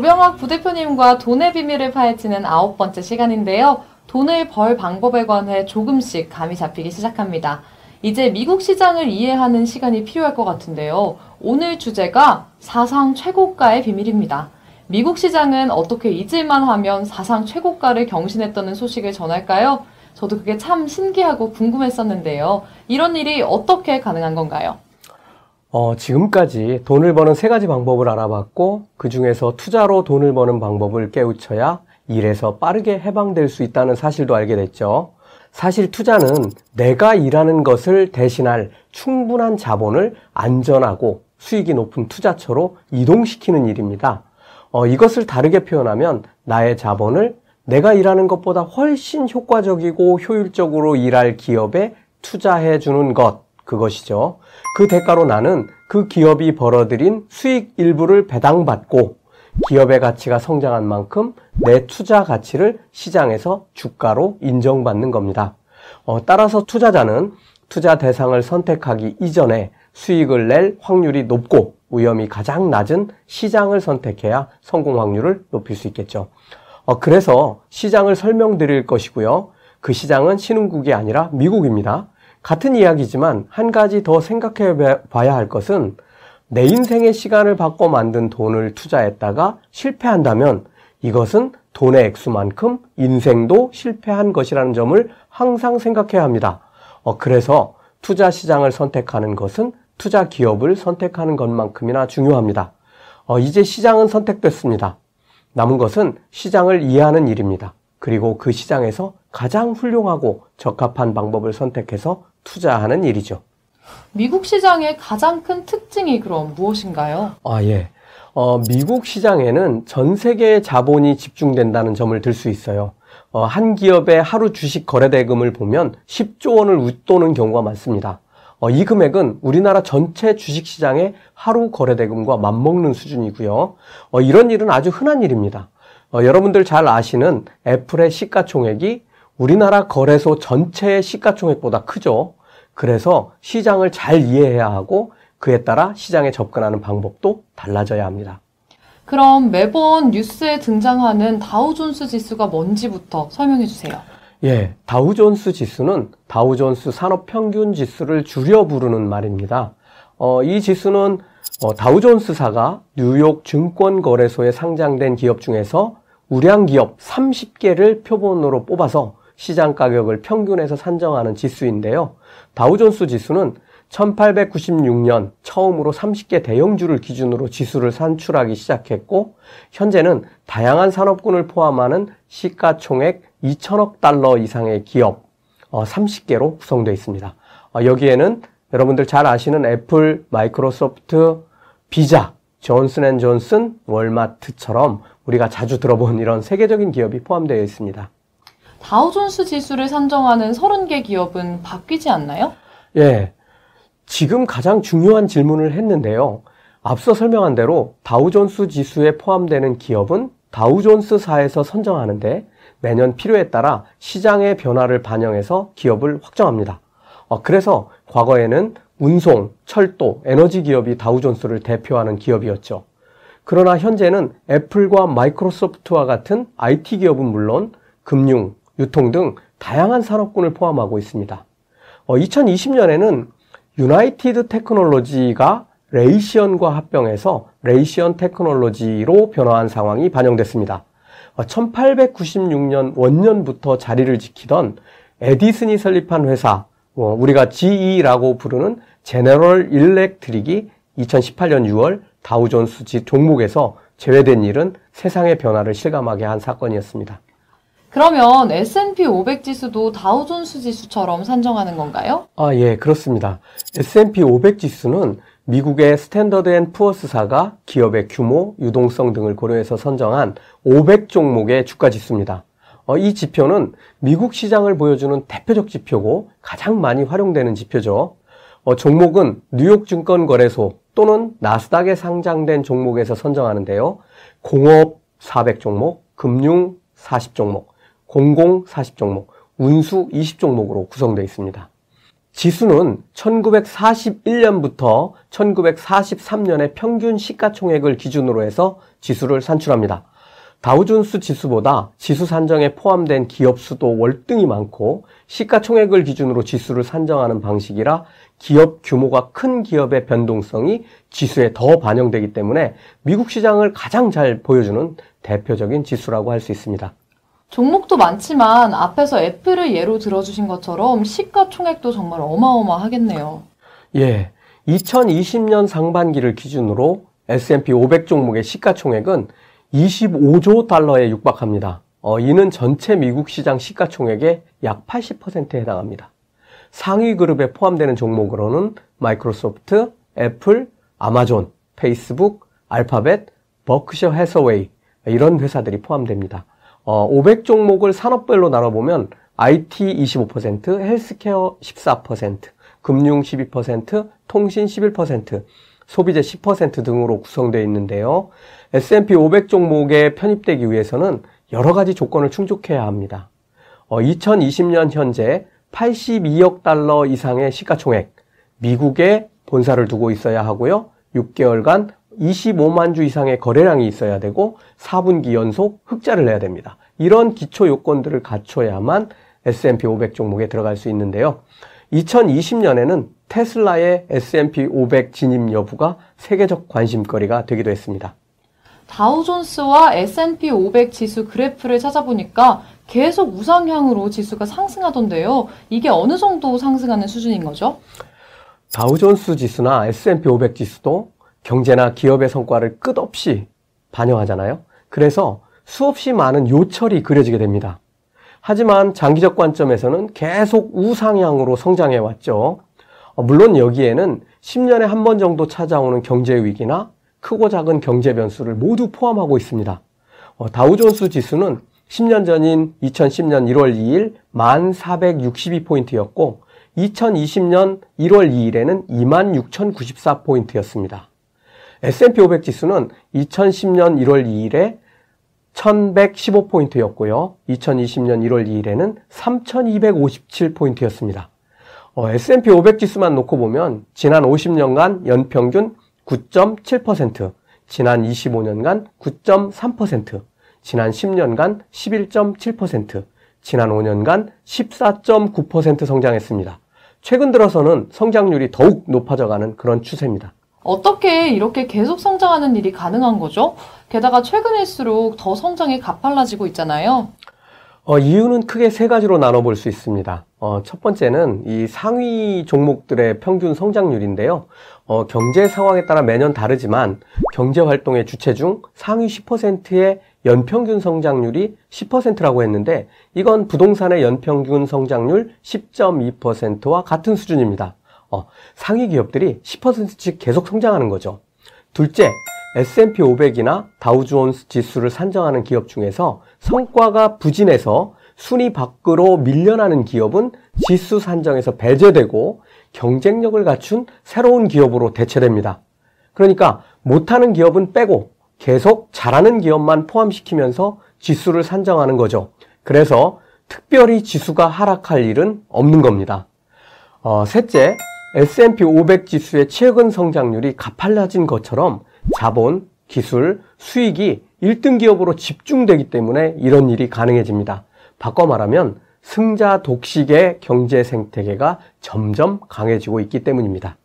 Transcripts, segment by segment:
조병학 부대표님과 돈의 비밀을 파헤치는 아홉 번째 시간인데요. 돈을 벌 방법에 관해 조금씩 감이 잡히기 시작합니다. 이제 미국 시장을 이해하는 시간이 필요할 것 같은데요. 오늘 주제가 사상 최고가의 비밀입니다. 미국 시장은 어떻게 잊을만 하면 사상 최고가를 경신했다는 소식을 전할까요? 저도 그게 참 신기하고 궁금했었는데요. 이런 일이 어떻게 가능한 건가요? 어, 지금까지 돈을 버는 세 가지 방법을 알아봤고, 그 중에서 투자로 돈을 버는 방법을 깨우쳐야 일에서 빠르게 해방될 수 있다는 사실도 알게 됐죠. 사실 투자는 내가 일하는 것을 대신할 충분한 자본을 안전하고 수익이 높은 투자처로 이동시키는 일입니다. 어, 이것을 다르게 표현하면 나의 자본을 내가 일하는 것보다 훨씬 효과적이고 효율적으로 일할 기업에 투자해 주는 것, 그것이죠. 그 대가로 나는 그 기업이 벌어들인 수익 일부를 배당받고 기업의 가치가 성장한 만큼 내 투자 가치를 시장에서 주가로 인정받는 겁니다. 어, 따라서 투자자는 투자 대상을 선택하기 이전에 수익을 낼 확률이 높고 위험이 가장 낮은 시장을 선택해야 성공 확률을 높일 수 있겠죠. 어, 그래서 시장을 설명드릴 것이고요. 그 시장은 신흥국이 아니라 미국입니다. 같은 이야기지만 한 가지 더 생각해 봐야 할 것은 내 인생의 시간을 바꿔 만든 돈을 투자했다가 실패한다면 이것은 돈의 액수만큼 인생도 실패한 것이라는 점을 항상 생각해야 합니다. 어, 그래서 투자 시장을 선택하는 것은 투자 기업을 선택하는 것만큼이나 중요합니다. 어, 이제 시장은 선택됐습니다. 남은 것은 시장을 이해하는 일입니다. 그리고 그 시장에서 가장 훌륭하고 적합한 방법을 선택해서 투자하는 일이죠. 미국 시장의 가장 큰 특징이 그럼 무엇인가요? 아, 예. 어, 미국 시장에는 전 세계의 자본이 집중된다는 점을 들 수 있어요. 어, 한 기업의 하루 주식 거래 대금을 보면 10조 원을 웃도는 경우가 많습니다. 어, 이 금액은 우리나라 전체 주식 시장의 하루 거래 대금과 맞먹는 수준이고요. 어, 이런 일은 아주 흔한 일입니다. 어, 여러분들 잘 아시는 애플의 시가총액이 우리나라 거래소 전체의 시가총액보다 크죠. 그래서 시장을 잘 이해해야 하고 그에 따라 시장에 접근하는 방법도 달라져야 합니다. 그럼 매번 뉴스에 등장하는 다우존스 지수가 뭔지부터 설명해 주세요. 예, 다우존스 지수는 다우존스 산업 평균 지수를 줄여 부르는 말입니다. 어, 이 지수는 어, 다우존스사가 뉴욕 증권거래소에 상장된 기업 중에서 우량 기업 30개를 표본으로 뽑아서 시장 가격을 평균해서 산정하는 지수인데요. 다우존스 지수는 1896년 처음으로 30개 대형주를 기준으로 지수를 산출하기 시작했고 현재는 다양한 산업군을 포함하는 시가총액 2천억 달러 이상의 기업 30개로 어, 구성되어 있습니다. 어, 여기에는 여러분들 잘 아시는 애플, 마이크로소프트, 비자, 존슨앤존슨, 월마트처럼 우리가 자주 들어본 이런 세계적인 기업이 포함되어 있습니다. 다우존스 지수를 산정하는 30개 기업은 바뀌지 않나요? 예. 지금 가장 중요한 질문을 했는데요. 앞서 설명한 대로 다우존스 지수에 포함되는 기업은 다우존스사에서 선정하는데 매년 필요에 따라 시장의 변화를 반영해서 기업을 확정합니다. 어, 그래서 과거에는 운송, 철도, 에너지 기업이 다우존스를 대표하는 기업이었죠. 그러나 현재는 애플과 마이크로소프트와 같은 IT 기업은 물론 금융, 유통 등 다양한 산업군을 포함하고 있습니다. 어, 2020년에는 유나이티드 테크놀로지가 레이시언과 합병해서 레이시언 테크놀로지로 변화한 상황이 반영됐습니다. 1896년 어, 원년부터 자리를 지키던 에디슨이 설립한 회사, 어, 우리가 GE라고 부르는 제너럴 일렉트릭이 2018년 6월 다우존스 지 종목에서 제외된 일은 세상의 변화를 실감하게 한 사건이었습니다. 그러면 S&P 500 지수도 다우존스 지수처럼 산정하는 건가요? 아, 예, 그렇습니다. S&P 500 지수는 미국의 스탠더드 앤 푸어스사가 기업의 규모, 유동성 등을 고려해서 선정한 500 종목의 주가 지수입니다. 어, 이 지표는 미국 시장을 보여주는 대표적 지표고 가장 많이 활용되는 지표죠. 어, 종목은 뉴욕 증권거래소 또는 나스닥에 상장된 종목에서 선정하는데요. 공업 400 종목, 금융 40 종목, 공공 40종목, 운수 20종목으로 구성되어 있습니다. 지수는 1941년부터 1943년의 평균 시가총액을 기준으로 해서 지수를 산출합니다. 다우존스 지수보다 지수 산정에 포함된 기업 수도 월등히 많고 시가총액을 기준으로 지수를 산정하는 방식이라 기업 규모가 큰 기업의 변동성이 지수에 더 반영되기 때문에 미국 시장을 가장 잘 보여주는 대표적인 지수라고 할 수 있습니다. 종목도 많지만 앞에서 애플을 예로 들어주신 것처럼 시가총액도 정말 어마어마하겠네요. 예. 2020년 상반기를 기준으로 S&P 500 종목의 시가총액은 25조 달러에 육박합니다. 어, 이는 전체 미국 시장 시가총액의 약 80%에 해당합니다. 상위 그룹에 포함되는 종목으로는 마이크로소프트, 애플, 아마존, 페이스북, 알파벳, 버크셔 해서웨이 이런 회사들이 포함됩니다. 어, 500 종목을 산업별로 나눠보면 IT 25%, 헬스케어 14%, 금융 12%, 통신 11%, 소비재 10% 등으로 구성되어 있는데요. S&P 500 종목에 편입되기 위해서는 여러 가지 조건을 충족해야 합니다. 어, 2020년 현재 82억 달러 이상의 시가총액, 미국에 본사를 두고 있어야 하고요. 6개월간 25만 주 이상의 거래량이 있어야 되고 4분기 연속 흑자를 내야 됩니다. 이런 기초 요건들을 갖춰야만 S&P 500 종목에 들어갈 수 있는데요. 2020년에는 테슬라의 S&P 500 진입 여부가 세계적 관심거리가 되기도 했습니다. 다우존스와 S&P 500 지수 그래프를 찾아보니까 계속 우상향으로 지수가 상승하던데요. 이게 어느 정도 상승하는 수준인 거죠? 다우존스 지수나 S&P 500 지수도 경제나 기업의 성과를 끝없이 반영하잖아요. 그래서 수없이 많은 요철이 그려지게 됩니다. 하지만 장기적 관점에서는 계속 우상향으로 성장해 왔죠. 어, 물론 여기에는 10년에 한 번 정도 찾아오는 경제 위기나 크고 작은 경제 변수를 모두 포함하고 있습니다. 어, 다우존스 지수는 10년 전인 2010년 1월 2일 1462포인트였고 2020년 1월 2일에는 26,094포인트였습니다. S&P 500 지수는 2010년 1월 2일에 1115포인트였고요. 2020년 1월 2일에는 3257포인트였습니다. 어, S&P 500 지수만 놓고 보면 지난 50년간 연평균 9.7%, 지난 25년간 9.3%, 지난 10년간 11.7%, 지난 5년간 14.9% 성장했습니다. 최근 들어서는 성장률이 더욱 높아져가는 그런 추세입니다. 어떻게 이렇게 계속 성장하는 일이 가능한 거죠? 게다가 최근일수록 더 성장이 가팔라지고 있잖아요. 어, 이유는 크게 세 가지로 나눠볼 수 있습니다. 어, 첫 번째는 이 상위 종목들의 평균 성장률인데요. 어, 경제 상황에 따라 매년 다르지만 경제 활동의 주체 중 상위 10%의 연평균 성장률이 10%라고 했는데 이건 부동산의 연평균 성장률 10.2%와 같은 수준입니다. 어, 상위 기업들이 10%씩 계속 성장하는 거죠. 둘째, S&P 500이나 다우존스 지수를 산정하는 기업 중에서 성과가 부진해서 순위 밖으로 밀려나는 기업은 지수 산정에서 배제되고 경쟁력을 갖춘 새로운 기업으로 대체됩니다. 그러니까 못하는 기업은 빼고 계속 잘하는 기업만 포함시키면서 지수를 산정하는 거죠. 그래서 특별히 지수가 하락할 일은 없는 겁니다. 어, 셋째, S&P 500 지수의 최근 성장률이 가팔라진 것처럼 자본, 기술, 수익이 1등 기업으로 집중되기 때문에 이런 일이 가능해집니다. 바꿔 말하면 승자 독식의 경제 생태계가 점점 강해지고 있기 때문입니다.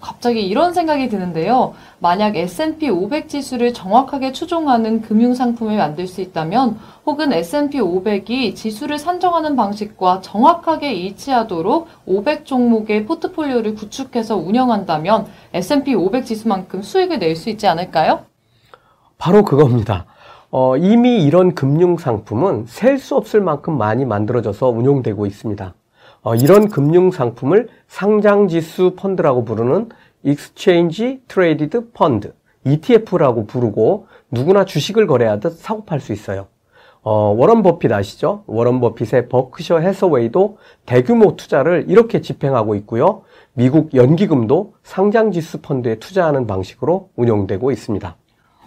갑자기 이런 생각이 드는데요. 만약 S&P 500 지수를 정확하게 추종하는 금융 상품을 만들 수 있다면 혹은 S&P 500이 지수를 산정하는 방식과 정확하게 일치하도록 500 종목의 포트폴리오를 구축해서 운영한다면 S&P 500 지수만큼 수익을 낼 수 있지 않을까요? 바로 그겁니다. 어, 이미 이런 금융 상품은 셀 수 없을 만큼 많이 만들어져서 운용되고 있습니다. 어, 이런 금융 상품을 상장 지수 펀드라고 부르는 Exchange Traded Fund, ETF라고 부르고 누구나 주식을 거래하듯 사고 팔 수 있어요. 어, 워런 버핏 아시죠? 워런 버핏의 버크셔 해서웨이도 대규모 투자를 이렇게 집행하고 있고요. 미국 연기금도 상장지수 펀드에 투자하는 방식으로 운영되고 있습니다.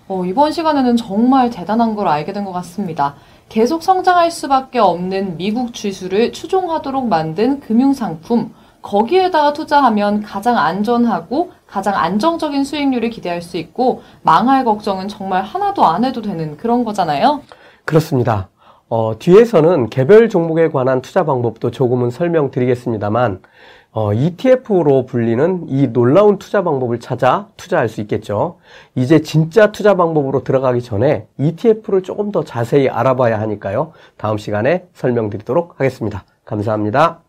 어, 이번 시간에는 정말 대단한 걸 알게 된 것 같습니다. 계속 성장할 수밖에 없는 미국 지수를 추종하도록 만든 금융상품, 거기에다가 투자하면 가장 안전하고 가장 안정적인 수익률을 기대할 수 있고 망할 걱정은 정말 하나도 안 해도 되는 그런 거잖아요. 그렇습니다. 어, 뒤에서는 개별 종목에 관한 투자 방법도 조금은 설명드리겠습니다만 어, ETF로 불리는 이 놀라운 투자 방법을 찾아 투자할 수 있겠죠. 이제 진짜 투자 방법으로 들어가기 전에 ETF를 조금 더 자세히 알아봐야 하니까요. 다음 시간에 설명드리도록 하겠습니다. 감사합니다.